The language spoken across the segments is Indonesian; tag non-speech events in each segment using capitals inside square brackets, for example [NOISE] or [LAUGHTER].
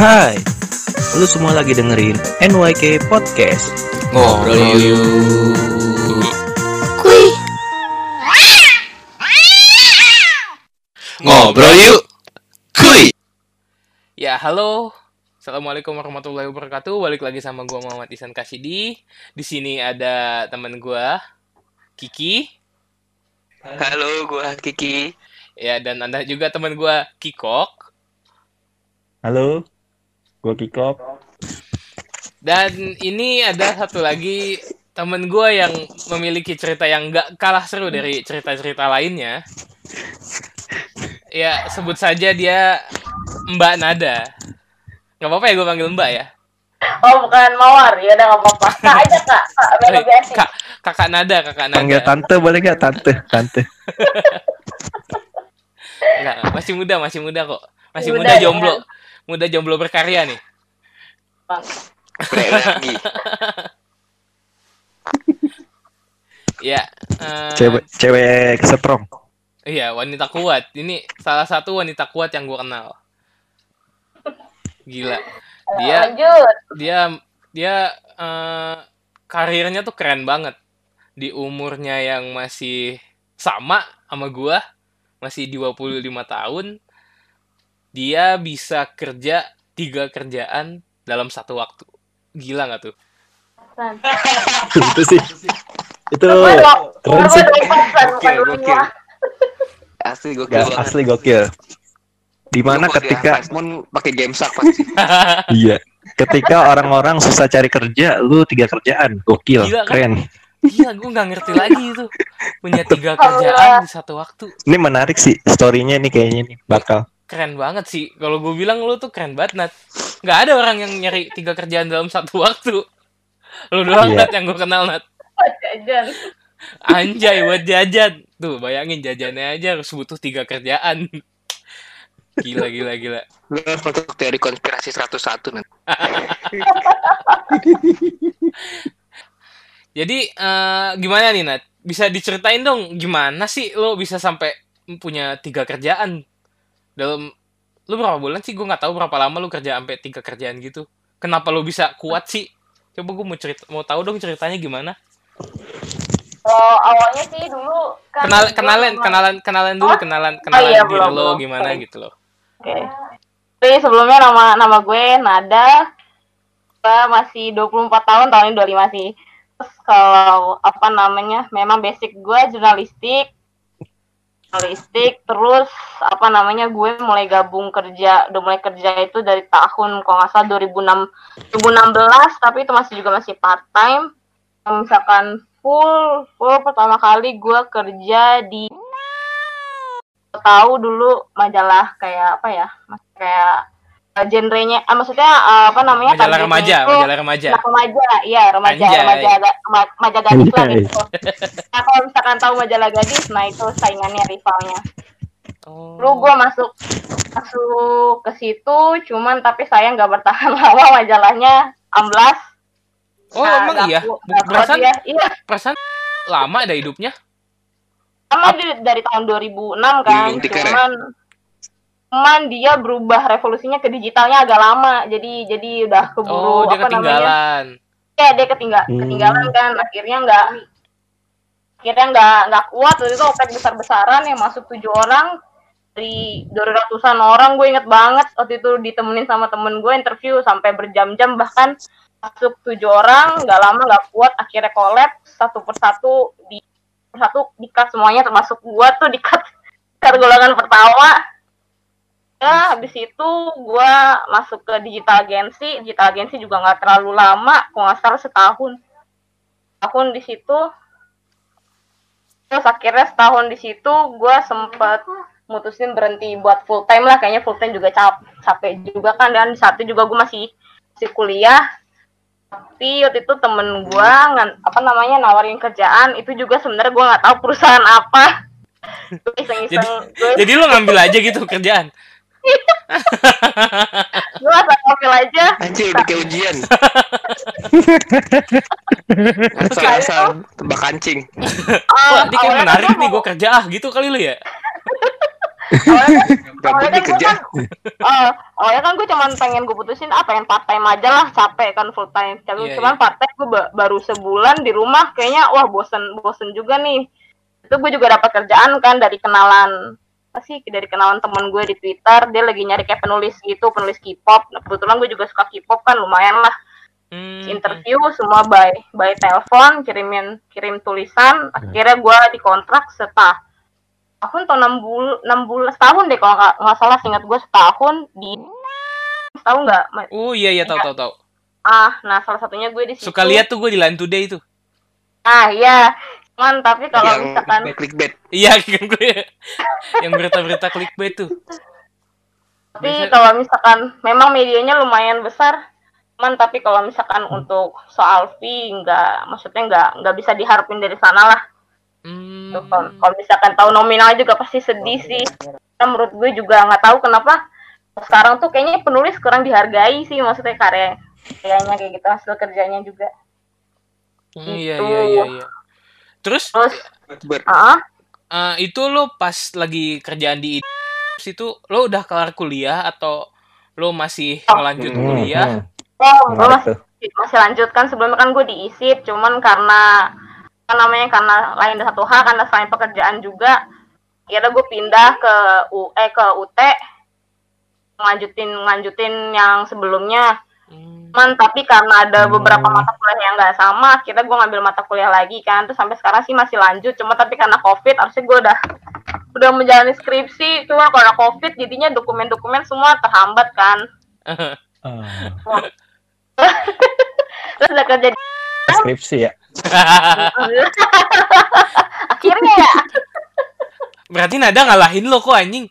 Hai, lu semua lagi dengerin NYK Podcast. Ngobrol yuk. Ngobrol yuk. Kuy. Ya, halo. Assalamualaikum warahmatullahi wabarakatuh. Balik lagi sama gua Muhammad Isan Kasidi. Di sini ada teman gua Kiki. Halo, gua Kiki. Ya, dan ada juga teman gua Kikok. Halo, gua Kikop. Dan ini ada satu lagi temen gue yang memiliki cerita yang gak kalah seru dari cerita-cerita lainnya. Ya, sebut saja dia Mbak Nada. Gak apa-apa ya gue panggil Mbak ya? Oh bukan mawar, ya udah nggak apa-apa. Kak aja kak, kak. [LAUGHS] Kak, kakak Nada, kakak Nada. Panggil tante boleh gak? Tante, tante. [LAUGHS] Enggak, masih muda, masih muda kok. Masih Muda, muda, ya. jomblo. Muda jomblo berkarya nih. Lagi. [LAUGHS] Ya, eh, Cewek, cewek strong. Iya, wanita kuat. Ini salah satu wanita kuat yang gue kenal. Gila. Dia Lanjut. dia dia eh, karirnya tuh keren banget. Di umurnya yang masih sama sama gua, masih 25 tahun, dia bisa kerja tiga kerjaan dalam satu waktu. Gila nggak tuh? [LAUGHS] Itu sih. Itu keren sih. Gokil, gokil. Asli gokil Gak, banget. asli gokil. Di mana ketika Iphone pakai game sak pasti. [LAUGHS] iya, ketika orang-orang susah cari kerja, lu tiga kerjaan, gokil, Gila kan? keren. Gila, gue nggak ngerti lagi itu. Punya tiga kerjaan di satu waktu. Ini menarik sih story-nya nih kayaknya nih bakal. Keren banget sih. Kalau gue bilang lu tuh keren banget, Nat. Nggak ada orang yang nyari tiga kerjaan dalam satu waktu. Lu doang, Iya. Nat, yang gue kenal, Nat. Jajan. Anjay buat jajan. Tuh, bayangin jajannya aja harus butuh tiga kerjaan. Gila, gila, gila. Lu harus masuk teori konspirasi 101 nanti. [LAUGHS] Jadi, eh, gimana nih, Nat? Bisa diceritain dong, gimana sih lo bisa sampai punya tiga kerjaan? Dalam, lu berapa bulan sih? Gue nggak tahu berapa lama lu kerja sampai tiga kerjaan gitu. Kenapa lu bisa kuat sih? Coba gue mau cerita, mau tahu dong ceritanya gimana? Kalau awalnya sih dulu kan Kenal, kenalan, kenalan, kenalan dulu, Oh? kenalan, kenalan iya, diri belum, lo belum. gimana Sorry. gitu loh. Oke. Jadi sebelumnya nama nama gue Nada. Gue masih 24 tahun, tahun ini 25 sih. Terus kalau apa namanya, memang basic gue jurnalistik. Jurnalistik, terus apa namanya, gue mulai gabung kerja, udah mulai kerja itu dari tahun kalau nggak salah 2006, 2016, tapi itu masih juga masih part time. Misalkan full, full pertama kali gue kerja di tahu dulu majalah kayak apa ya kayak genrenya ah, maksudnya uh, apa namanya Majalah remaja, itu majalah remaja. remaja iya remaja Anjay. remaja remaja gadis lah gitu nah kalau misalkan tahu majalah gadis nah itu saingannya rivalnya Oh. lu gue masuk masuk ke situ cuman tapi saya nggak bertahan [LAUGHS] lama majalahnya amblas Oh, Nah, emang iya? Perasaan, dia. iya perasaan lama ada hidupnya? sama dari, dari tahun 2006 kan ya? cuman cuman dia berubah revolusinya ke digitalnya agak lama. Jadi jadi udah keburu Oh, dia apa namanya? ketinggalan. ya dia ketinggal Hmm. ketinggalan kan. Akhirnya nggak akhirnya nggak nggak kuat. Waktu itu opek besar besaran yang masuk tujuh orang dari dari ratusan orang gue inget banget. Waktu itu ditemenin sama temen gue interview sampai berjam-jam. Bahkan masuk tujuh orang nggak lama nggak kuat. Akhirnya collab satu persatu di persatu dikat semuanya termasuk gue tuh dikat dikat golongan pertama ya habis itu gue masuk ke digital agency. Digital agency juga nggak terlalu lama kok nggak salah setahun. Tahun di situ. Terus akhirnya setahun di situ gue sempet mutusin berhenti buat full time lah. Kayaknya full time juga cap capek juga kan. Dan di saat itu juga gue masih masih kuliah. Tapi waktu itu temen gue apa namanya nawarin kerjaan. Itu juga sebenarnya gue nggak tahu perusahaan apa. [LAUGHS] Gue iseng-iseng gue Jadi lu ngambil aja gitu kerjaan. Gue asal ngambil aja Anjir udah kayak ujian. [LAUGHS] Asal-asal tebak kancing. Wah, Ah, ini kayak menarik nih gue kerja ah gitu kali lu ya. [LAUGHS] awalnya kan- Gabut awalnya kan gue kerja. eh awalnya kan gue cuman pengen gue putusin ah pengen part time aja lah capek kan full time tapi Iya, cuman part time gue ba- baru sebulan di rumah kayaknya wah bosen bosen juga nih itu gue juga dapat kerjaan kan dari kenalan apa sih dari kenalan temen gue di Twitter dia lagi nyari kayak penulis gitu penulis K-pop. Nah, kebetulan gue juga suka K-pop kan lumayan lah. Hmm, interview semua by by telepon kirimin kirim tulisan. Akhirnya gue dikontrak setah tahun atau enam bulan enam bulan setahun deh kalau nggak nggak salah singkat gue setahun di tahu nggak? Oh iya iya tahu tahu tahu. ah nah salah satunya gue di situ Suka lihat tuh gue di Line Today itu. ah iya cuman tapi kalau Yang misalkan [LAUGHS] clickbait. Iya gue. Yang berita-berita clickbait tuh. tapi biasa- kalau misalkan memang medianya lumayan besar cuman tapi kalau misalkan untuk soal fee nggak maksudnya nggak nggak bisa diharapin dari sana lah Hmm. Tuh, Kalau kalau misalkan tahu nominal juga pasti sedih sih. Karena menurut gue juga nggak tahu kenapa sekarang tuh kayaknya penulis kurang dihargai sih maksudnya karya karyanya kayak gitu hasil kerjanya juga. Hmm, Iya Gitu. iya iya iya. Terus Terus, Ber- ah, eh, itu lo pas lagi kerjaan di itu lo udah kelar kuliah atau lo masih Oh. Hmm, kuliah? hmm. oh, gue Menarik masih masih lanjut kan sebelumnya kan gue diisip, cuman karena apa namanya karena lain satu hal karena selain pekerjaan juga, kira gue pindah ke U eh ke UT ngelanjutin ngelanjutin yang sebelumnya Hmm. Cuman tapi karena ada beberapa Hmm. mata kuliah yang nggak sama akhirnya gue ngambil mata kuliah lagi kan terus sampai sekarang sih masih lanjut cuma tapi karena covid harusnya gue udah udah menjalani skripsi cuma karena covid jadinya dokumen-dokumen semua terhambat kan Ah, terus udah kerja di skripsi ya. [LAUGHS] akhirnya ya Berarti Nada ngalahin lo kok anjing.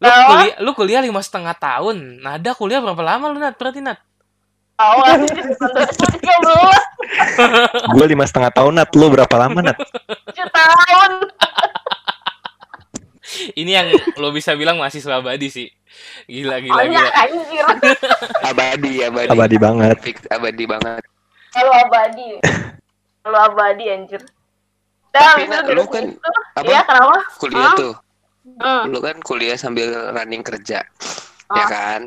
Lu kuliah lu kuliah lima setengah tahun. Nada kuliah berapa lama lu Nat? Berarti Nat? Tahu 2013 Gue lima setengah tahun nat, lu berapa lama nat? 7 tahun Ini yang lo bisa bilang mahasiswa abadi sih. Gila gila banyak gila. anjir abadi, abadi. Abadi banget. Fix abadi banget. kalau abadi kalau abadi anjir dan Tapi, itu lu kan situ apa? iya kenapa Kuliah Hah? tuh. hmm. Lu kan kuliah sambil running kerja. Ah. Ya kan?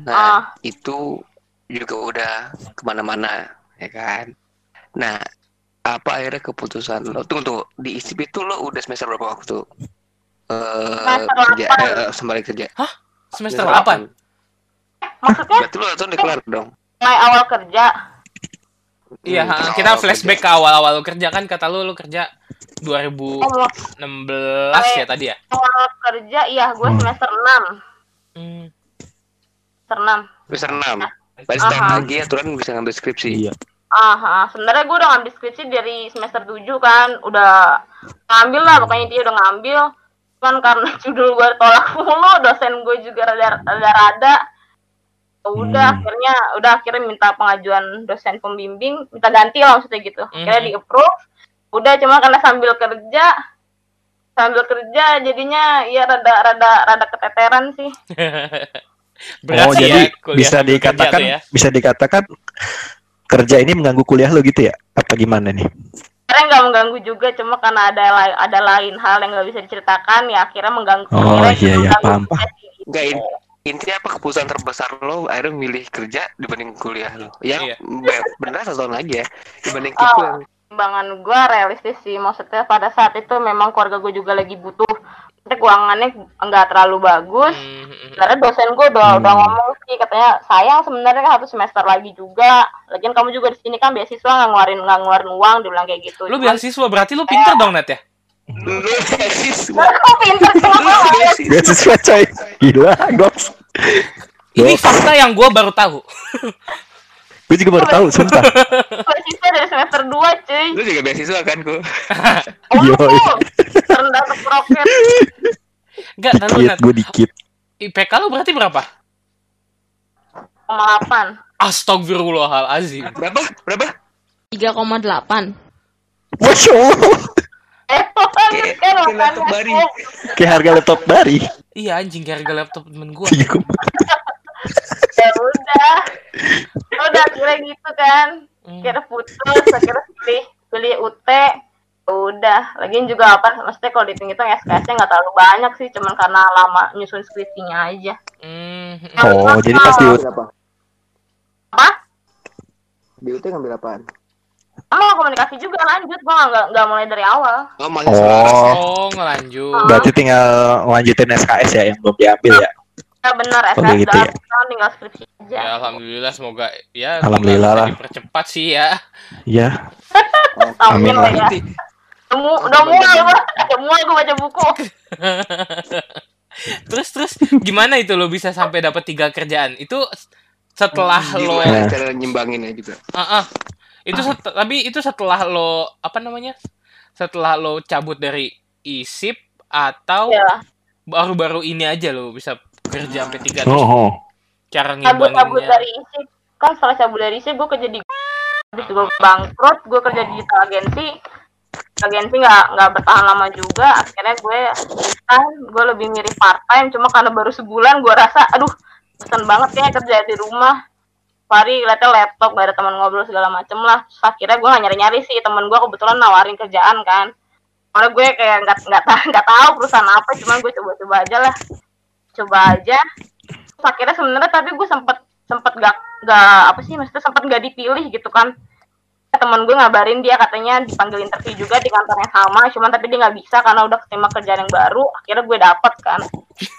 Nah, Ah. itu juga udah ke mana-mana, ya kan? Nah, apa akhirnya keputusan lo? Tunggu, tunggu. Di ISIP itu lo udah semester berapa waktu? Eh, Semester kerja, delapan. eh, sembari kerja. Semester 8. maksudnya Berarti lo tahun udah kelar dong. mulai awal kerja Iya, Hmm, kita awal flashback ke kerja. awal-awal lu kerja kan kata lu lu kerja 2016 Oh, ya tadi ya? awal kerja iya gue Hmm. semester 6 Hmm. semester 6 Semester 6. Setahun Aha. lagi aturan bisa ngambil skripsi. Iya. ah sebenarnya gue udah ngambil skripsi dari semester 7 kan udah ngambil lah pokoknya dia udah ngambil cuman karena [LAUGHS] judul gue tolak mulu dosen gue juga rada rada rada Ya udah Hmm. akhirnya udah akhirnya minta pengajuan dosen pembimbing minta ganti lah maksudnya gitu akhirnya Mhm. di approve udah cuma karena sambil kerja sambil kerja jadinya ya rada rada rada keteteran sih [LAUGHS] Berat oh sih jadi ya, bisa dikatakan ya. bisa dikatakan kerja ini mengganggu kuliah lo gitu ya? Apa gimana nih? Sebenarnya nggak mengganggu juga, cuma karena ada lain ada lain hal yang nggak bisa diceritakan, ya akhirnya mengganggu. Oh, akhirnya iya, iya, paham. Enggak, in- intinya apa keputusan terbesar lo akhirnya milih kerja dibanding kuliah lo? Yang Iya. be- bener satu tahun lagi ya dibanding Oh. itu yang gue realistis sih, maksudnya pada saat itu memang keluarga gue juga lagi butuh, maksudnya keuangannya nggak terlalu bagus. Hmm. Sebenarnya dosen gue udah Hmm. udah ngomong sih, katanya sayang sebenarnya kan satu semester lagi juga. Lagian kamu juga di sini kan beasiswa nggak ngeluarin nggak ngeluarin uang, dibilang kayak gitu. Lu Cuman- beasiswa berarti lu pinter dong Nat ya? lu beasiswa. Pinter Lu Bang? beasiswa. Beasiswa coy. Gila, goks. Ini fakta yang gua baru tahu. [LAUGHS] Gue juga baru tahu, sumpah. beasiswa dari semester 2 cuy. Lu juga beasiswa kan ku? Oh, lu Yoi. rendah ke roket. Enggak, tahu Dikit, Nat. gue dikit. IPK lu berarti berapa? Koma 8. Astagfirullahalazim. Berapa? Berapa? 3,8. Masya Allah. Eh, Kayak kan kayak laptop bari. aku- Kayak harga laptop bari. Iya anjing harga laptop temen gua. Ya udah udah akhirnya gitu kan Hmm. kira putus akhirnya pilih pilih UT udah lagian juga apa maksudnya kalau dihitung-hitung SKS-nya nggak terlalu banyak sih cuman karena lama nyusun skripsinya aja Hmm, Oh, jadi pas di Ngambil apa? apa Di UT ngambil apaan? sama komunikasi juga lanjut gua nggak nggak mulai dari awal Oh, masih. Oh, oh ngelanjut. berarti tinggal lanjutin SKS ya yang belum diambil ya. Ya benar Oh, SKS gitu ya. tinggal skripsi aja Ya alhamdulillah semoga ya Alhamdulillah lah. dipercepat sih ya. Iya. [LAUGHS] amin Amin lah ya udah mu- udah mulai gua udah mulai gua baca buku [LAUGHS] Terus terus gimana itu lo bisa sampai dapat tiga kerjaan? Itu setelah lo Gimana cara nyimbanginnya juga? Ah, ah. itu set- tapi itu setelah lo apa namanya? Setelah lo cabut dari ISIP atau ya baru-baru ini aja lo bisa kerja sampai tiga Oh, terus. Oh. cara cabut cabut ngimbanginnya. dari isi. Kan setelah cabut dari isi gue kerja di habis gue bangkrut gue kerja di digital agensi agensi nggak nggak bertahan lama juga. Akhirnya gue resign gue lebih mirip part time cuma karena baru sebulan gue rasa aduh bosan banget ya kerja di rumah. Hari liatnya laptop gak ada teman ngobrol segala macem lah. Terus akhirnya gue gak nyari nyari sih. Temen gue kebetulan nawarin kerjaan kan. Soalnya gue kayak nggak nggak nggak tahu perusahaan apa cuman gue coba-coba aja lah coba aja. Terus akhirnya sebenarnya tapi gue sempet sempet gak gak apa sih maksudnya sempet gak dipilih gitu kan. Temen gue ngabarin dia katanya dipanggil interview juga di kantor yang sama cuman tapi dia nggak bisa karena udah keterima kerjaan yang baru akhirnya gue dapet kan.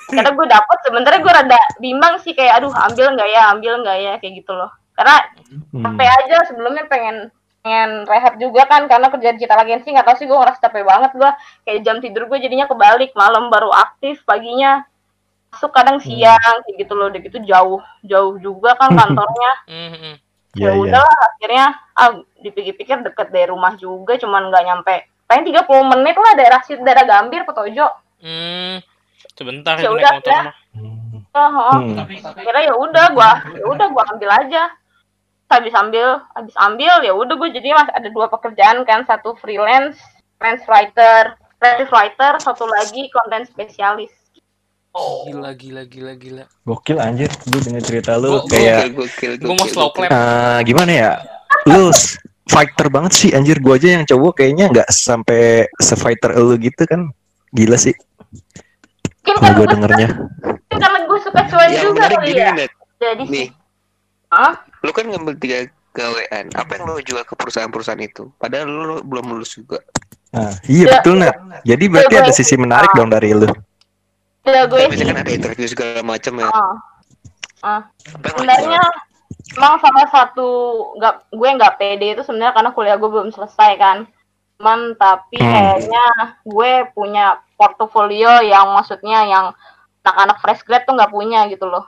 Akhirnya gue dapet sebenarnya gue rada bimbang sih kayak aduh ambil nggak ya ambil nggak ya kayak gitu loh. Karena Hmm. capek aja sebelumnya pengen pengen rehat juga kan karena kerja digital agensi nggak tahu sih gue ngerasa capek banget gue kayak jam tidur gue jadinya kebalik malam baru aktif paginya masuk kadang siang kayak gitu loh udah gitu jauh jauh juga kan kantornya [LAUGHS] Hmm, hmm. Iya, ya iya. udahlah akhirnya ah dipikir-pikir deket dari rumah juga cuman nggak nyampe paling 30 menit lah daerah situ daerah Gambir Petojo Hmm, sebentar Ya udah, ya. oh, oh. Hmm. akhirnya ya udah gua ya udah gua ambil aja habis ambil habis ambil ya udah gue jadi mas ada dua pekerjaan kan satu freelance freelance writer creative writer satu lagi konten spesialis Gila gila gila gila. Gokil anjir, gue denger cerita lu gua- kayak gokil, Gue mau slow clap. eh, gimana ya? Lu fighter banget sih anjir gua aja yang cowok kayaknya nggak sampai se-fighter lu gitu kan. Gila sih mungkin kalau kan gue gue dengernya. karena gue suka cuan Yang juga menarik kali gini ya Net. jadi Nih, Hah? lu kan ngambil tiga gawean. Apa yang lu jual ke perusahaan-perusahaan itu? Padahal lu belum lulus juga. Nah, iya Ya, betul Nat. Jadi berarti gue- ada sisi menarik dong dari lu. Udah gue Kan sih kan ada interview segala macam ya. ah. Ah. Lu sebenarnya emang salah satu nggak gue nggak pede itu sebenarnya karena kuliah gue belum selesai kan cuman tapi Hmm. kayaknya gue punya portofolio yang maksudnya yang anak-anak fresh grad tuh nggak punya gitu loh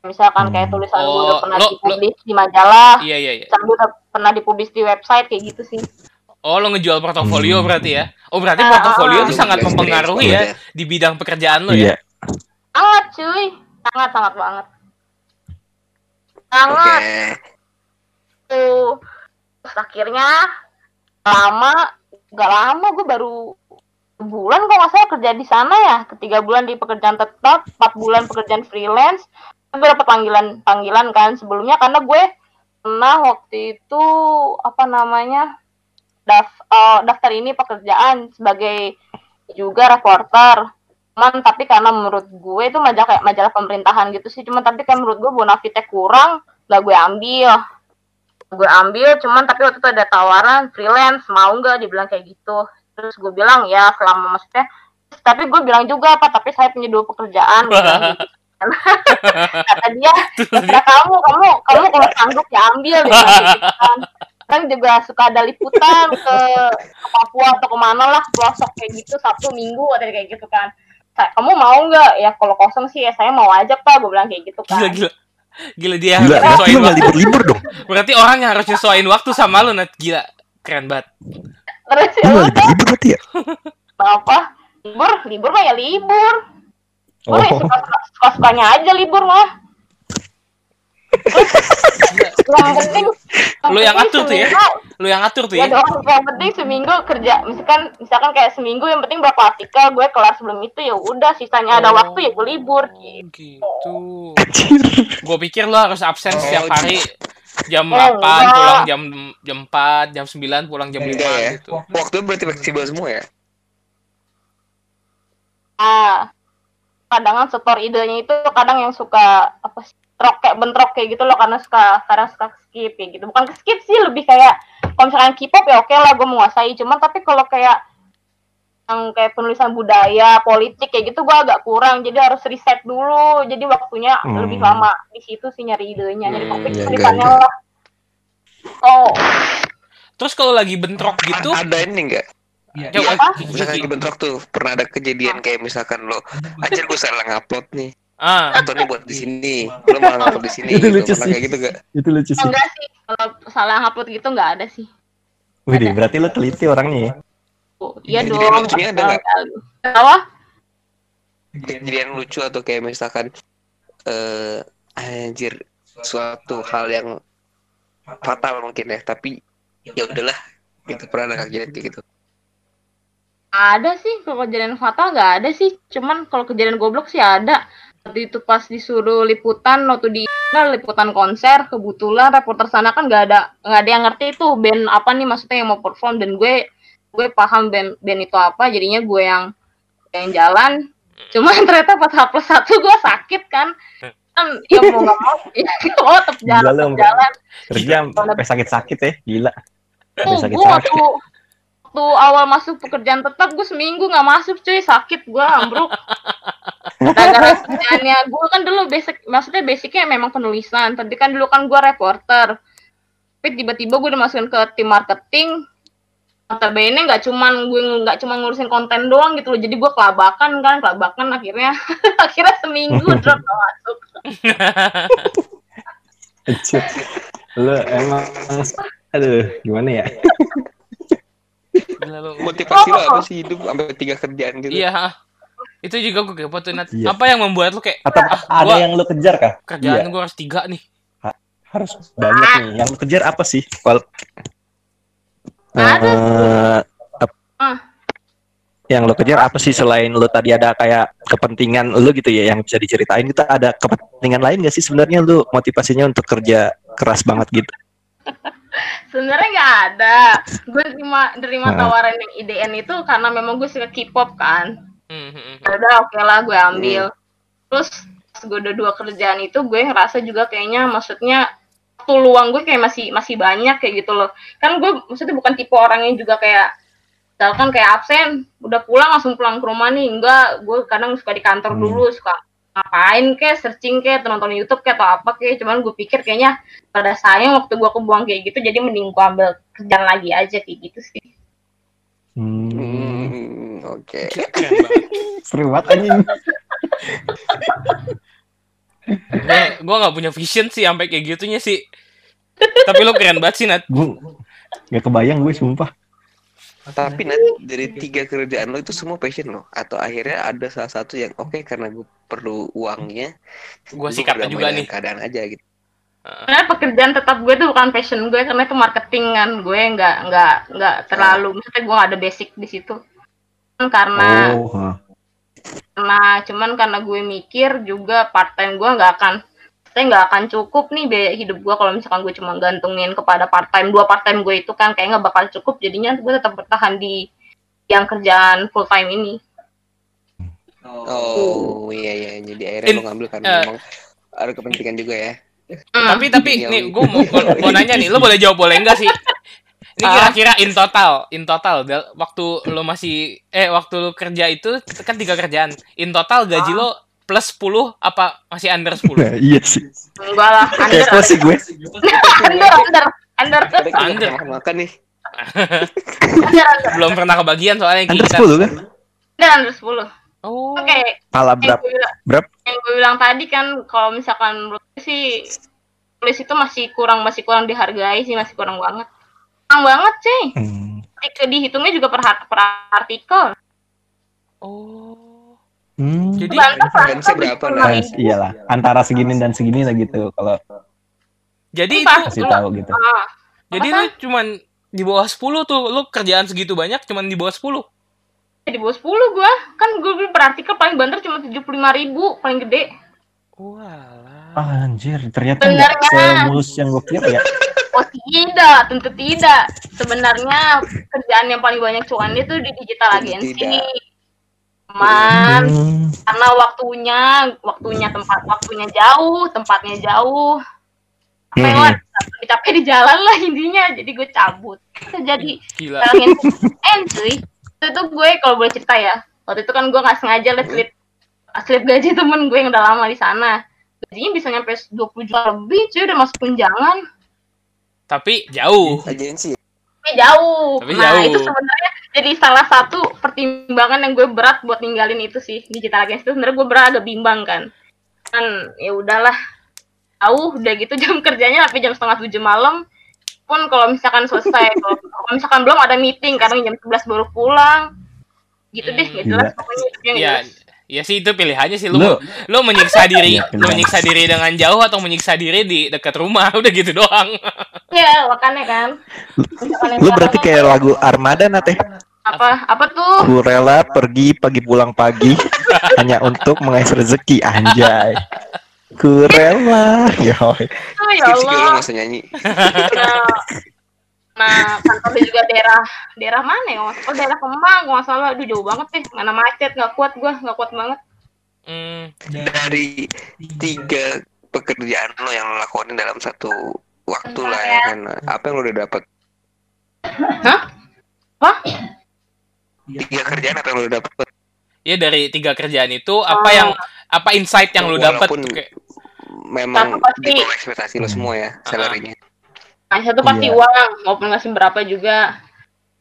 misalkan kayak Hmm. tulisan gue Oh, udah pernah lo- dipublis di majalah Iya iya iya. tulisan gue udah pernah dipublis di website kayak gitu sih Oh lo ngejual portofolio Hmm. berarti ya? Oh berarti Ah, portofolio ah, itu Lu sangat experience mempengaruhi banget ya di bidang pekerjaan lo Iya. ya? sangat cuy sangat sangat banget sangat tuh terus akhirnya lama gak lama gue baru sebulan kok nggak salah kerja di sana ya ketiga bulan di pekerjaan tetap empat bulan pekerjaan freelance gue dapet panggilan panggilan kan sebelumnya karena gue pernah waktu itu apa namanya daf, eh, daftar ini pekerjaan sebagai juga reporter. Cuman tapi karena menurut gue itu majalah kayak majalah pemerintahan gitu sih. Cuman tapi kan menurut gue bonafide kurang gak gue ambil. Gue ambil cuman tapi waktu itu ada tawaran freelance mau nggak dibilang kayak gitu. Terus gue bilang ya selama maksudnya tapi gue bilang juga apa tapi saya punya dua pekerjaan. Gitu. [LAUGHS] kata dia kata kamu kamu kamu kalau sanggup ya ambil dia gitu kan kan juga suka ada liputan ke, ke Papua atau ke mana lah pelosok kayak gitu Sabtu Minggu ada kayak gitu kan kamu mau nggak ya kalau kosong sih ya saya mau aja pak gue bilang kayak gitu kan Gila gila. Gila dia Gila, harus berarti nyesuaiin lu waktu. libur-libur dong. Berarti orang yang harus nyesuaiin waktu sama lo Nat. Gila. Keren banget. terus Lu ya nggak udah libur-libur berarti ya? apa libur libur mah ya libur gue Oh, suka suka sukanya aja libur mah yang penting Lu yang atur tuh ya? Lo yang atur tuh ya ya? dong yang penting seminggu kerja misalkan misalkan kayak seminggu yang penting berapa artikel gue kelar sebelum itu ya udah sisanya ada Oh. waktu ya gue libur Gitu. Gue pikir lo harus absen Oh, setiap hari jam Oh, 8 enggak. pulang jam jam 4 jam 9 pulang jam 5 Enggak ya. gitu Waktu berarti fleksibel semua ya? Ah, kadang kan setor idenya itu kadang yang suka apa sih bentrok kayak bentrok kayak gitu loh karena suka kadang suka skip kayak gitu. Bukan ke skip sih lebih kayak kalau misalkan K-pop ya oke lah gue menguasai. Cuman tapi kalau kayak yang kayak penulisan budaya politik kayak gitu gue agak kurang. Jadi harus riset dulu. Jadi waktunya Hmm. lebih lama. Di situ sih nyari idenya nyari Hmm, topik iya, tulisannya enggak, lah. Oh terus kalau lagi bentrok gitu? A- Ada ini enggak? coba Apa? Misalkan lagi bentrok tuh pernah ada kejadian kayak misalkan lo anjir gue salah ngupload nih ah atau nih buat di sini lo malah ngupload di sini Itu gitu. lucu sih. kayak gitu gak? Itu lucu sih. enggak sih kalau salah upload gitu enggak ada sih Wih, berarti lo teliti orangnya ya. Oh, iya Jadi dong lucunya ada nggak? apa kejadian lucu atau kayak misalkan eh anjir suatu hal yang fatal mungkin ya tapi ya udahlah gitu pernah ada kejadian kayak gitu Ada sih, kalau kejadian fatal nggak ada sih. Cuman kalau kejadian goblok sih ada. Waktu itu pas disuruh liputan, waktu di nah, liputan konser, kebetulan reporter sana kan nggak ada nggak ada yang ngerti itu band apa nih maksudnya yang mau perform. Dan gue gue paham band band itu apa, jadinya gue yang yang jalan. Cuman [LAUGHS] ternyata pas H plus satu gue sakit kan, kan ya mau nggak mau, ya mau tetap Gila jalan, tetap jalan. Kerja sampai sakit-sakit ya, gila. Tuh, gue waktu waktu awal masuk pekerjaan tetap gue seminggu nggak masuk cuy. Sakit gue ambruk [LAUGHS] gara-gara kerjaannya gue kan dulu basic maksudnya basicnya memang penulisan tapi kan dulu kan gue reporter tapi tiba-tiba gue dimasukin ke tim marketing notabene nggak cuman gue nggak cuma ngurusin konten doang gitu loh jadi gue kelabakan kan kelabakan akhirnya [LAUGHS] akhirnya seminggu [LAUGHS] drop masuk. Lu emang aduh, gimana ya? Gila lu. motivasi lo apa sih hidup sampai tiga kerjaan gitu iya. Itu juga gue kepo tuh Nat. Iya. apa yang membuat lu kayak Atau Ah, ada gua- yang lu kejar kah? kerjaan Iya. gue harus tiga nih Harus banyak nih. Yang lu kejar apa sih? Wal Ada. Eh, ap- Ah. yang lo kejar apa sih selain lo tadi ada kayak kepentingan lo gitu ya yang bisa diceritain kita ada kepentingan lain gak sih sebenarnya lo motivasinya untuk kerja keras banget gitu [LAUGHS] Sebenarnya nggak ada. Gue terima terima Nah. tawaran yang IDN itu karena memang gue suka K-pop kan. Hmm, hmm, hmm. Ya udah oke lah gue ambil. Terus pas gue udah dua kerjaan itu gue ngerasa juga kayaknya maksudnya waktu luang gue kayak masih masih banyak kayak gitu loh. Kan gue maksudnya bukan tipe orang yang juga kayak misalkan kayak absen, udah pulang langsung pulang ke rumah nih. Enggak, gue kadang suka di kantor Hmm. dulu, suka ngapain kek, searching kek, atau nonton YouTube kek atau apa kek. Cuman gue pikir kayaknya pada sayang waktu gue kebuang kayak gitu, jadi mending gue ambil kerjaan lagi aja kayak gitu sih. hmm. Oke. [LAUGHS] Seru banget anjing. Gue gue nggak punya vision sih sampai kayak gitunya sih. Tapi lu keren banget sih Nat. Gue gak kebayang gue sumpah. Tapi Nat, dari tiga kerjaan lo itu semua passion lo? Atau akhirnya ada salah satu yang oke karena gue perlu uangnya gue berdamai juga nih. keadaan aja gitu. Sebenarnya pekerjaan tetap gue tuh bukan passion gue karena itu marketing kan. Gue nggak nggak nggak terlalu, maksudnya gue nggak ada basic di situ. Karena oh huh. karena cuman karena gue mikir juga part time gue nggak akan saya nggak akan cukup nih biaya hidup gue kalau misalkan gue cuma gantungin kepada part time dua part time gue itu kan kayak nggak bakal cukup jadinya gue tetap bertahan di yang kerjaan full time ini. Oh iya iya. Jadi akhirnya In- lo ngambil karena eh. memang ada kepentingan juga ya. Hmm. tapi tapi Yang- nih gue mau, mau, mau nanya nih. Lo boleh jawab boleh enggak sih ini Ah. kira-kira in total in total. Waktu lo masih eh waktu lo kerja itu kan tiga kerjaan. In total gaji lo plus 10 apa masih under 10 Nah, [LAUGHS] iya sih. Enggak lah under. kepo sih gue. Under under under. Under. makan nih. Belum pernah kebagian soalnya under kita. 10 kan? Under under sepuluh. Oh. Oke. Pala yang berapa yang gue bilang tadi kan kalau misalkan menurut sih tulis itu masih kurang masih kurang dihargai sih masih kurang banget kurang banget sih. Hmm. dihitungnya juga per, per artikel. Oh. Hmm. jadi lah, berapa, Nah, Eh, iyalah. Antara segini dan segini lah gitu kalau jadi itu kasih tahu gitu. Ah, jadi lu cuman di bawah 10 tuh lu kerjaan segitu banyak cuman di bawah 10 di bawah 10 gua. Kan beli per artikel paling banter cuma tujuh puluh ribu paling gede. Walah Ah, anjir ternyata nggak Benernya. semulus yang gue kira ya [LAUGHS] Oh tidak, tentu tidak. Sebenarnya kerjaan yang paling banyak cuan itu di digital Tentu agency. tidak. Cuman Hmm, karena waktunya, waktunya tempat waktunya jauh, tempatnya jauh. Apa Hmm. lah, capek di jalan lah intinya. Jadi gue cabut. Jadi Gila. Salangin eh cuy. Itu tuh gue kalau boleh cerita ya. Waktu itu kan gue nggak sengaja liat slip slip gaji temen gue yang udah lama di sana. Gajinya bisa nyampe 20 juta lebih cuy udah masuk tunjangan. Tapi jauh. Agensi. Tapi jauh. Tapi nah, jauh. itu sebenarnya jadi salah satu pertimbangan yang gue berat buat ninggalin itu sih digital agency itu sebenarnya gue berat agak bimbang kan. Kan ya udahlah. Jauh udah gitu jam [LAUGHS] kerjanya sampai jam setengah tujuh malam pun kalau misalkan selesai [LAUGHS] kalau, misalkan belum ada meeting karena jam 11 baru pulang gitu deh Hmm. gak jelas Gila. pokoknya nggak Ya, jelas. ya sih itu pilihannya sih lu Lu- lu menyiksa [LAUGHS] diri, Iya, lu menyiksa diri dengan jauh atau menyiksa diri di dekat rumah [LAUGHS] udah gitu doang. Iya, makanya kan. Yang lu berarti kayak lagu Armada nate. apa apa tuh? Ku rela pergi pagi pulang pagi [LAUGHS] hanya untuk mengais rezeki anjay. Ku rela. Ya, Oh, ya Allah. nggak usah nyanyi. Nah, kantornya juga daerah daerah mana ya? Oh, daerah Kemang, kalau nggak salah. Aduh, jauh banget deh. Mana macet, nggak kuat gua, nggak kuat banget. Hmm, Dari tiga pekerjaan lo yang lo lakuin dalam satu waktu lah ya kan. Apa yang lo udah dapat? Hah? Apa? Tiga kerjaan apa yang lo udah dapat? ya dari tiga kerjaan itu apa Oh. yang apa insight yang lu dapat Walaupun kayak memang di bawah ekspektasi lo semua ya salarinya. Nah, satu pasti Iya. uang, maupun nggak berapa juga.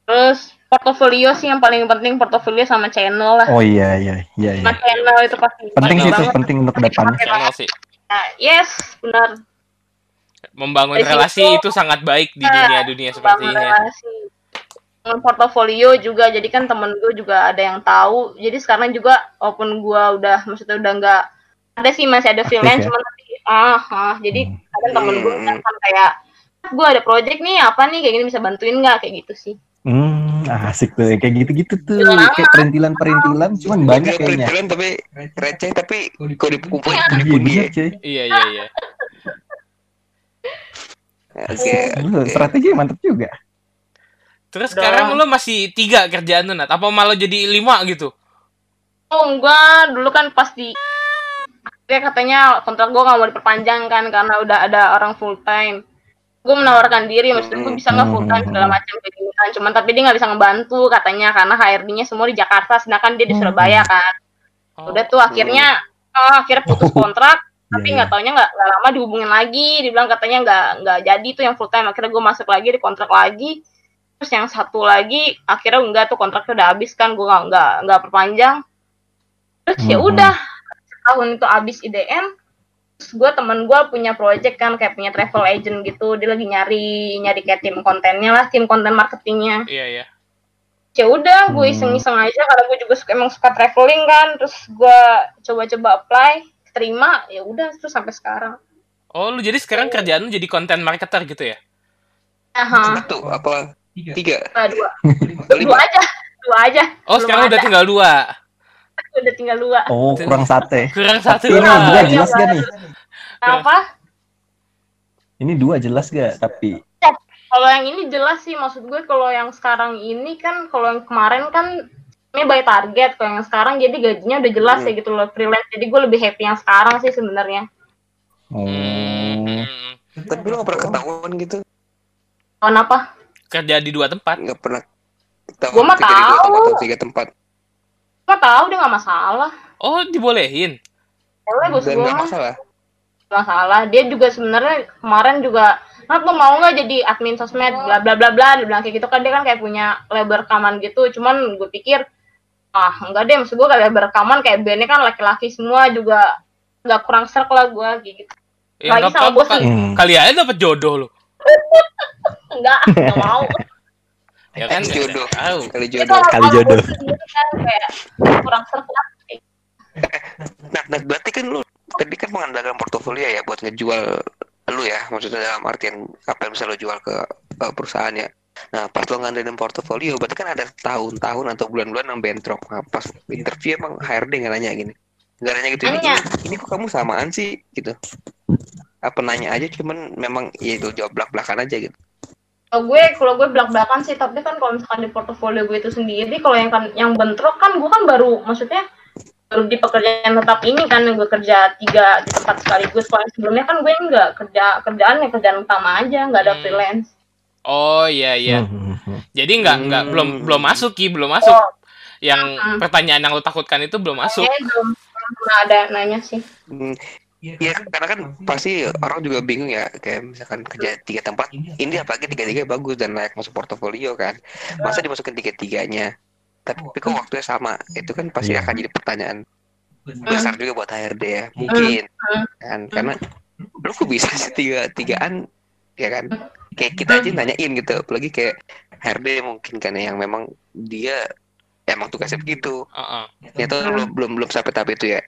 Terus portofolio sih yang paling penting portofolio sama channel lah. Oh iya iya iya. iya. Sama channel itu pasti Penting sih itu banget. penting untuk depannya. channel sih Nah, yes, benar. membangun Dari relasi situ- itu sangat baik di Nah, dunia dunia seperti ini ya. relasi. Portofolio juga jadi kan temen gue juga ada yang tahu jadi sekarang juga walaupun gue udah maksudnya udah nggak ada sih masih ada Aktif freelance ya? cuman ah, ah jadi Hmm. kadang temen gue Hmm. misalkan kayak gue ada project nih apa nih kayak gini bisa bantuin nggak kayak gitu sih Hmm, asik tuh kayak gitu-gitu tuh. Lama. Kayak perintilan-perintilan cuman banyak kayaknya. perintilan tapi receh tapi kalau dikumpulin Iya ya. cuy. Iya iya iya. Oke. Oke. strategi mantep juga. Terus Udah. sekarang lu masih tiga kerjaan tuh Nat? Apa malah jadi lima gitu? oh enggak dulu kan pas di dia katanya kontrak gue nggak mau diperpanjang kan karena udah ada orang full time gue menawarkan diri maksudnya gue bisa nggak full time segala macam kayak gitu kan. Cuman tapi dia nggak bisa ngebantu katanya karena HRD-nya semua di Jakarta sedangkan dia di. Surabaya kan. Oh. udah tuh akhirnya oh, akhirnya putus [LAUGHS] kontrak tapi Iya, nggak taunya nggak nggak lama dihubungin lagi. Dibilang katanya nggak nggak jadi tuh yang full time. Akhirnya gue masuk lagi di kontrak lagi. Terus yang satu lagi akhirnya enggak tuh kontraknya udah habis kan. Gue nggak nggak nggak perpanjang. Terus ya udah tahun itu habis IDM gue temen gue punya project kan kayak punya travel agent gitu dia lagi nyari nyari kayak tim kontennya lah tim konten marketingnya Iya iya. ya udah gue Hmm. iseng-iseng aja karena gue juga suka, emang suka traveling kan terus gue coba-coba apply terima ya udah terus sampai sekarang Oh lu jadi sekarang kerjaan lu jadi content marketer gitu ya? Aha, Satu apa? Tiga. dua, dua, Atau dua lima? aja, dua aja. Oh Belum sekarang udah ada. tinggal dua. Udah tinggal dua. Oh, kurang sate. Kurang satu. Tapi ini juga jelas gak nih? Apa? Ini dua jelas gak? Tapi Kalau yang ini jelas sih maksud gue kalau yang sekarang ini kan kalau yang kemarin kan ini by target kalau yang sekarang jadi gajinya udah jelas Hmm. ya gitu loh freelance jadi gue lebih happy yang sekarang sih sebenarnya oh, Hmm. Tapi lo gak pernah ketahuan gitu? tahun apa Kerja di dua tempat. Gak pernah ketahuan Gua mah kerja di dua tahu. tempat atau tiga tempat. Gue tahu dia nggak masalah. Oh dibolehin. boleh bos gue gak masalah. nggak masalah. Dia juga sebenarnya kemarin juga Nat lo mau nggak jadi admin sosmed? Bla bla bla bla. Dia bilang kayak gitu kan dia kan kayak punya label rekaman gitu. Cuman gue pikir ah enggak deh maksud gue kayak label rekaman kayak bandnya kan laki-laki semua juga nggak kurang serk lah gue gitu. Ya Lagi sama bos. Kali, Hmm. kali aja dapet jodoh lu. [LAUGHS] enggak nggak mau Ya kan Kali nggak jodoh. tahu. Kali jodoh. kalau- Kali jodoh. kan kayak kurang lah Nah, nah, berarti kan lu tadi kan mengandalkan portofolio ya buat ngejual lu ya, maksudnya dalam artian apa yang bisa lo jual ke uh, perusahaan ya. Nah, pas lo ngandelin portofolio, berarti kan ada tahun-tahun atau bulan-bulan yang bentrok. Nah, pas interview emang HRD nggak nanya gini. Nggak nanya gitu, ini, ini kok kamu samaan sih? Gitu. apa nanya aja cuman memang ya itu jawab belak belakan aja gitu Kalau gue, kalau gue belak belakan sih, tapi kan kalau misalkan di portofolio gue itu sendiri, kalau yang kan yang bentrok kan gue kan baru, maksudnya baru di pekerjaan tetap ini kan yang gue kerja tiga di tempat sekaligus. Kalau yang sebelumnya kan gue enggak kerja kerjaan ya kerjaan utama aja, nggak ada Hmm. freelance. Oh iya iya. Hmm, hmm, hmm. Jadi nggak nggak Hmm. belum belum masuk ki belum masuk. Oh. Yang Hmm. pertanyaan yang lo takutkan itu belum masuk. Kayaknya belum belum pernah ada nanya sih. Hmm, Iya karena kan pasti orang juga bingung ya kayak misalkan kerja tiga tempat ini apalagi tiga tiga bagus dan layak masuk portofolio kan. Masa dimasukin tiga tiganya tapi kok waktunya sama? Itu kan pasti Iya. akan jadi pertanyaan besar juga buat HRD ya mungkin. Kan karena lu kok bisa sih tiga tigaan ya kan? Kayak kita aja nanyain gitu apalagi kayak HRD mungkin kan ya, yang memang dia emang tugasnya begitu. Heeh. ya tuh belum belum belum sampai tahap itu ya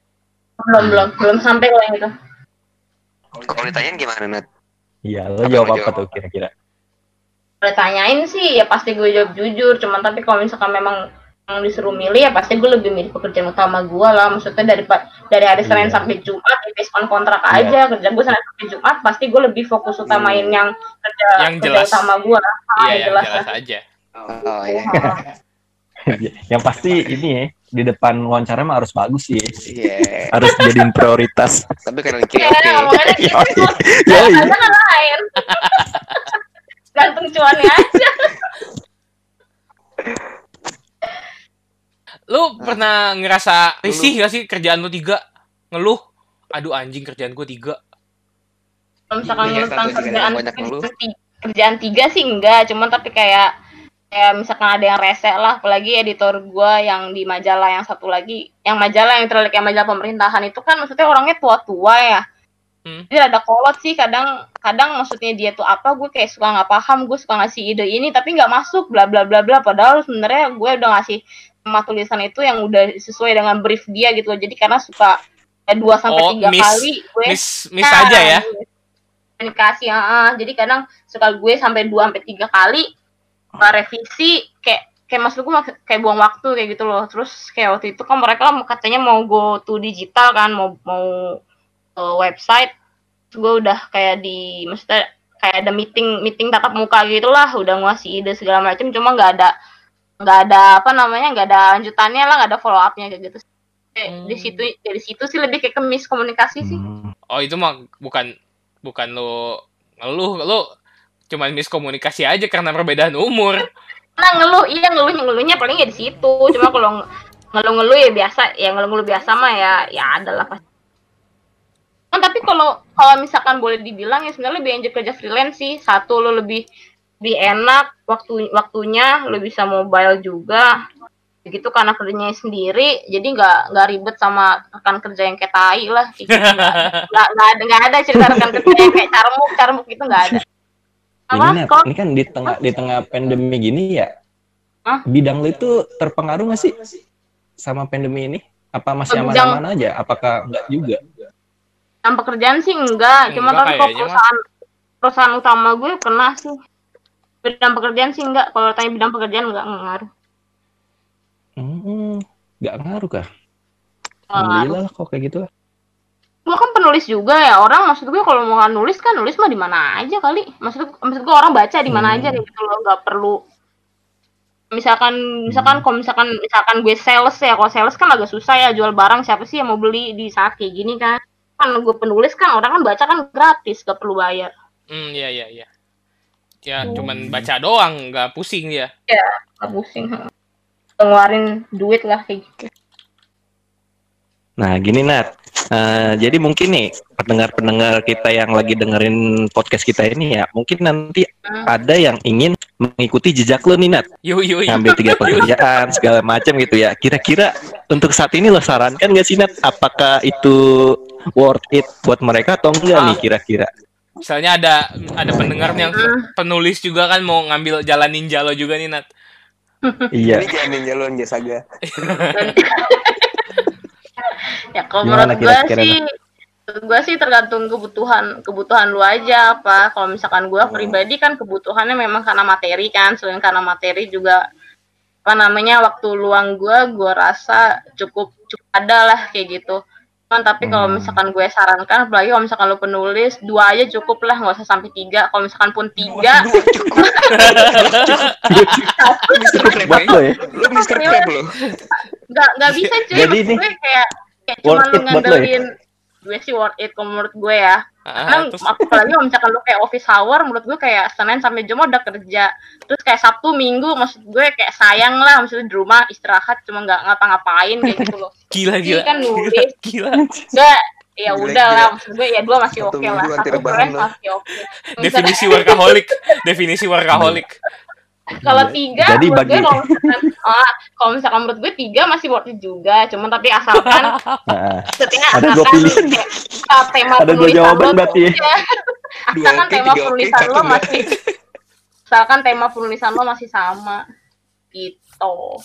Belum belum belum sampai kalau yang itu. kalau ditanyain gimana Nat Iya, lo Apa jawab apa jawab? tuh kira-kira? Kalau tanyain sih ya pasti gue jawab jujur. Cuman tapi kalau misalkan memang yang disuruh milih ya pasti gue lebih milih pekerjaan utama gue lah. Maksudnya dari dari hari Senin Iya. sampai Jumat ya based on kontrak Iya. aja. Kerja gue Senin sampai Jumat pasti gue lebih fokus utamain Hmm. yang kerja Yang kerja jelas. utama gue lah. Ah, Iya yang yang jelas jelas aja. oh ya [LAUGHS] yang pasti ini ya di depan wawancara mah harus bagus sih. Iya. [LAUGHS] Harus jadiin prioritas. Tapi kanan kiri [LAUGHS] Ya, oke. omongannya gitu. Yoi. Yoi. Ada kan lain. [LAUGHS] Gantung cuannya aja. Lu pernah ngerasa risih gak sih kerjaan lu tiga? Ngeluh? Aduh anjing kerjaan gue tiga. Kalau misalkan Iya, tentang ngeluh. kerjaan- kerjaan tiga sih enggak, cuman tapi kayak kayak misalkan ada yang rese lah, apalagi editor gua yang di majalah yang satu lagi, yang majalah yang terlihat kayak majalah pemerintahan itu kan maksudnya orangnya tua-tua ya. Hmm. Jadi ada kolot sih kadang kadang maksudnya dia tuh apa gue kayak suka nggak paham gue suka ngasih ide ini tapi nggak masuk bla bla bla bla padahal sebenarnya gue udah ngasih nama tulisan itu yang udah sesuai dengan brief dia gitu loh. jadi karena suka ya, dua sampai Oh, tiga kali gue Miss miss aja ya. komunikasi ah jadi kadang suka gue sampai dua sampai tiga kali uh, revisi kayak kayak maksud gue kayak buang waktu kayak gitu loh terus kayak waktu itu kan mereka mau- katanya mau go to digital kan mau mau uh, website terus gue udah kayak di maksudnya kayak ada meeting meeting tatap muka gitulah udah ngasih ide segala macam cuma nggak ada nggak ada apa namanya nggak ada lanjutannya lah nggak ada follow upnya kayak gitu Kayak di Hmm. situ dari situ sih lebih kayak ke miskomunikasi sih Hmm. Oh itu mah bukan bukan lu ngeluh, lu cuman miskomunikasi aja karena perbedaan umur. Nah ngeluh, iya ngeluh ngeluhnya paling ya di situ. Cuma kalau ngeluh-ngeluh ya biasa, ya ngeluh-ngeluh biasa mah ya ya adalah pasti. Nah, tapi kalau kalau misalkan boleh dibilang ya sebenarnya lebih enjoy kerja freelance sih. Satu lo lebih lebih enak waktu waktunya, lo bisa mobile juga. Begitu karena kerjanya sendiri, jadi nggak nggak ribet sama rekan kerja yang kayak tai lah. Gitu, nggak [LAUGHS] nggak nggak ada nggak ada cerita rekan kerja yang kayak carmuk carmuk gitu nggak ada. Ini, Nat, Kok ini kan di tengah di tengah pandemi gini ya. Hah? Bidang lu itu terpengaruh nggak sih sama pandemi ini? Apa masih aman-aman aja? Apakah enggak juga? Yang pekerjaan sih enggak, cuma Enggak kan Mas. perusahaan perusahaan utama gue pernah sih. Bidang pekerjaan sih enggak, kalau tanya bidang pekerjaan enggak enggak ngaruh. Hmm, nggak ngaruh kah? Enggak. Alhamdulillah lah kok kayak gitu lah. Gue kan penulis juga ya, orang maksud gue kalau mau nulis kan nulis mah di mana aja kali. Maksud maksud gue orang baca di mana Hmm. aja gitu loh, enggak perlu misalkan misalkan kalau misalkan misalkan gue sales ya kalau sales kan agak susah ya jual barang siapa sih yang mau beli di saat kayak gini kan kan gue penulis kan orang kan baca kan gratis gak perlu bayar Hmm, iya iya iya. Ya cuman baca doang, nggak pusing ya. gak pusing ngeluarin duit lah kayak gitu Nah, gini Nat. Eh, jadi mungkin nih pendengar-pendengar kita yang lagi dengerin podcast kita ini ya, mungkin nanti Hmm. ada yang ingin mengikuti jejak lo nih Nat, Yuk yuk yuk. ngambil tiga [LAUGHS] pekerjaan segala macam gitu ya. Kira-kira untuk saat ini lo sarankan gak sih Nat? Apakah itu worth it buat mereka atau enggak Ah. nih kira-kira? Misalnya ada ada pendengar yang penulis juga kan mau ngambil jalan ninja lo juga nih Nat. Iya. Ini jalan jasa saga. [LAUGHS] [LAUGHS] Ya kalau Gimana menurut gue sih, gue sih tergantung kebutuhan kebutuhan lu aja apa. Kalau misalkan gue pribadi kan kebutuhannya memang karena materi kan, selain karena materi juga apa namanya waktu luang gue, gue rasa cukup cukup ada lah kayak gitu. Cuman tapi kalau Hmm. misalkan gue sarankan, apalagi kalau misalkan lu penulis, dua aja cukup lah, nggak usah sampai tiga. Kalau misalkan pun tiga, Dua cukup. [LAUGHS] Lo ya. Lu Mr. Crab lo. nggak nggak bisa cuy. Jadi gue kayak, kayak worth cuma lu ya? ngandelin gue sih worth it kalau menurut gue ya. Karena Ah, terus apalagi kalau misalkan lu kayak office hour, menurut gue kayak Senin sampai Jumat udah kerja. Terus kayak Sabtu Minggu, maksud gue kayak sayang lah, maksudnya di rumah istirahat cuma nggak ngapa-ngapain kayak gitu loh. [LAUGHS] gila Jadi gila. kan [LAUGHS] Gila, nulis. gila. Enggak, ya Gila, udah gila. lah, maksud gue ya dua masih oke lah. minggu anti Satu lo. masih oke. Misalkan- Definisi workaholic. Definisi workaholic. [LAUGHS] kalau tiga Jadi menurut gue bagi- kalau misalkan ah, [LAUGHS] kalau misalkan menurut gue tiga masih worth it juga cuman tapi asalkan [LAUGHS] Nah, setiap Ada dua asalkan pilihan. kayak, uh, tema Ada dua penulisan jawaban lo berarti ya? Iya. Asalkan oke, tema oke, penulisan lo masih asalkan tema penulisan lo masih sama gitu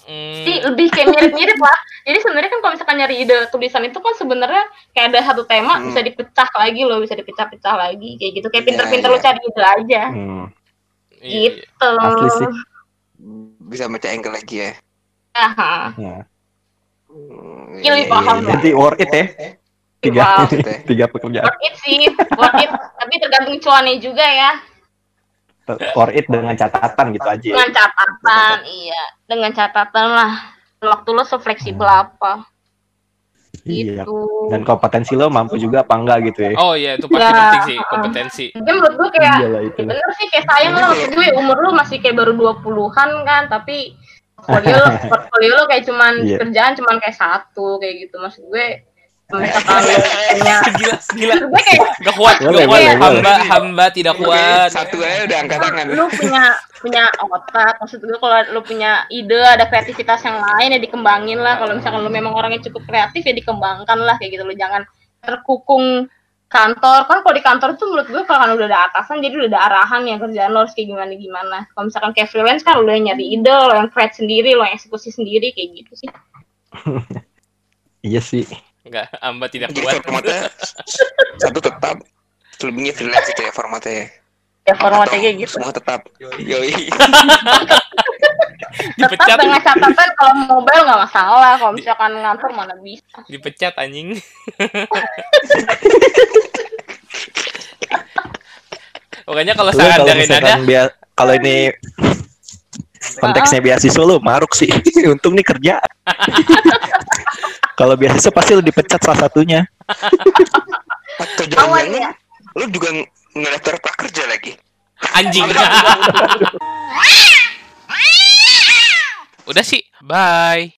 Hmm, Jadi lebih kayak mirip-mirip lah. Jadi sebenarnya kan kalau misalkan nyari ide tulisan itu kan sebenarnya kayak ada satu tema Hmm. bisa dipecah lagi loh, bisa dipecah-pecah lagi kayak gitu. Kayak Iya, pinter-pinter iya. lo cari ide aja. hmm. Iya. Gitu. Asli sih. Bisa baca angle lagi ya. Aha. Nah, Hmm, Iya, iya, paham iya, lah. jadi worth it ya. Tiga, Wow. [LAUGHS] tiga pekerjaan. Worth it sih, worth it. Tapi tergantung cuannya juga ya. Worth it dengan catatan gitu aja. ya. Dengan catatan, iya. Dengan catatan lah. Waktu lo sefleksibel apa. Iya. Gitu. Dan kompetensi lo mampu juga apa enggak gitu ya. Oh iya itu pasti Ya. penting sih kompetensi. Mungkin menurut gue kayak Iya lah itu. Ya bener sih kayak sayang lah maksud gue umur lu masih kayak baru 20-an kan tapi portfolio lo [LAUGHS] portfolio lo kayak cuman Iya. kerjaan cuman kayak satu kayak gitu maksud gue lo [LAUGHS] [LAUGHS] Gila gila. maksud gue kayak Gak kuat, gak kuat. boleh, Hamba, hamba tidak kuat. Satu aja udah angkat tangan. lu punya punya otak maksud gue kalau lu punya ide ada kreativitas yang lain ya dikembangin lah kalau misalkan lu memang orangnya cukup kreatif ya dikembangkan lah kayak gitu lo jangan terkukung kantor kan kalau di kantor tuh menurut gue kalau kan udah ada atasan jadi udah ada arahan ya kerjaan lo harus kayak gimana gimana kalau misalkan kayak freelance kan lo yang nyari ide lo yang create sendiri lo yang eksekusi sendiri kayak gitu sih [LAUGHS] Iya sih. Enggak, hamba tidak Jadi kuat. formatnya [LAUGHS] satu tetap, selebihnya freelance itu ya formatnya. ya. ya formatnya kayak gitu Semua tetap. Yoi. [LAUGHS] tetap Dipecat, dengan catatan kalau mobile nggak masalah kalau misalkan ngantor mana bisa dipecat anjing. [LAUGHS] Pokoknya kalau saran kalau dari Nada, kalau ini konteksnya beasiswa lu maruk sih. Untung nih kerja. Kalau beasiswa pasti lu dipecat salah satunya. Atau jangan-jangan ya lu juga ngedaftar prakerja lagi. anjing. [LAUGHS] Udah sih, bye.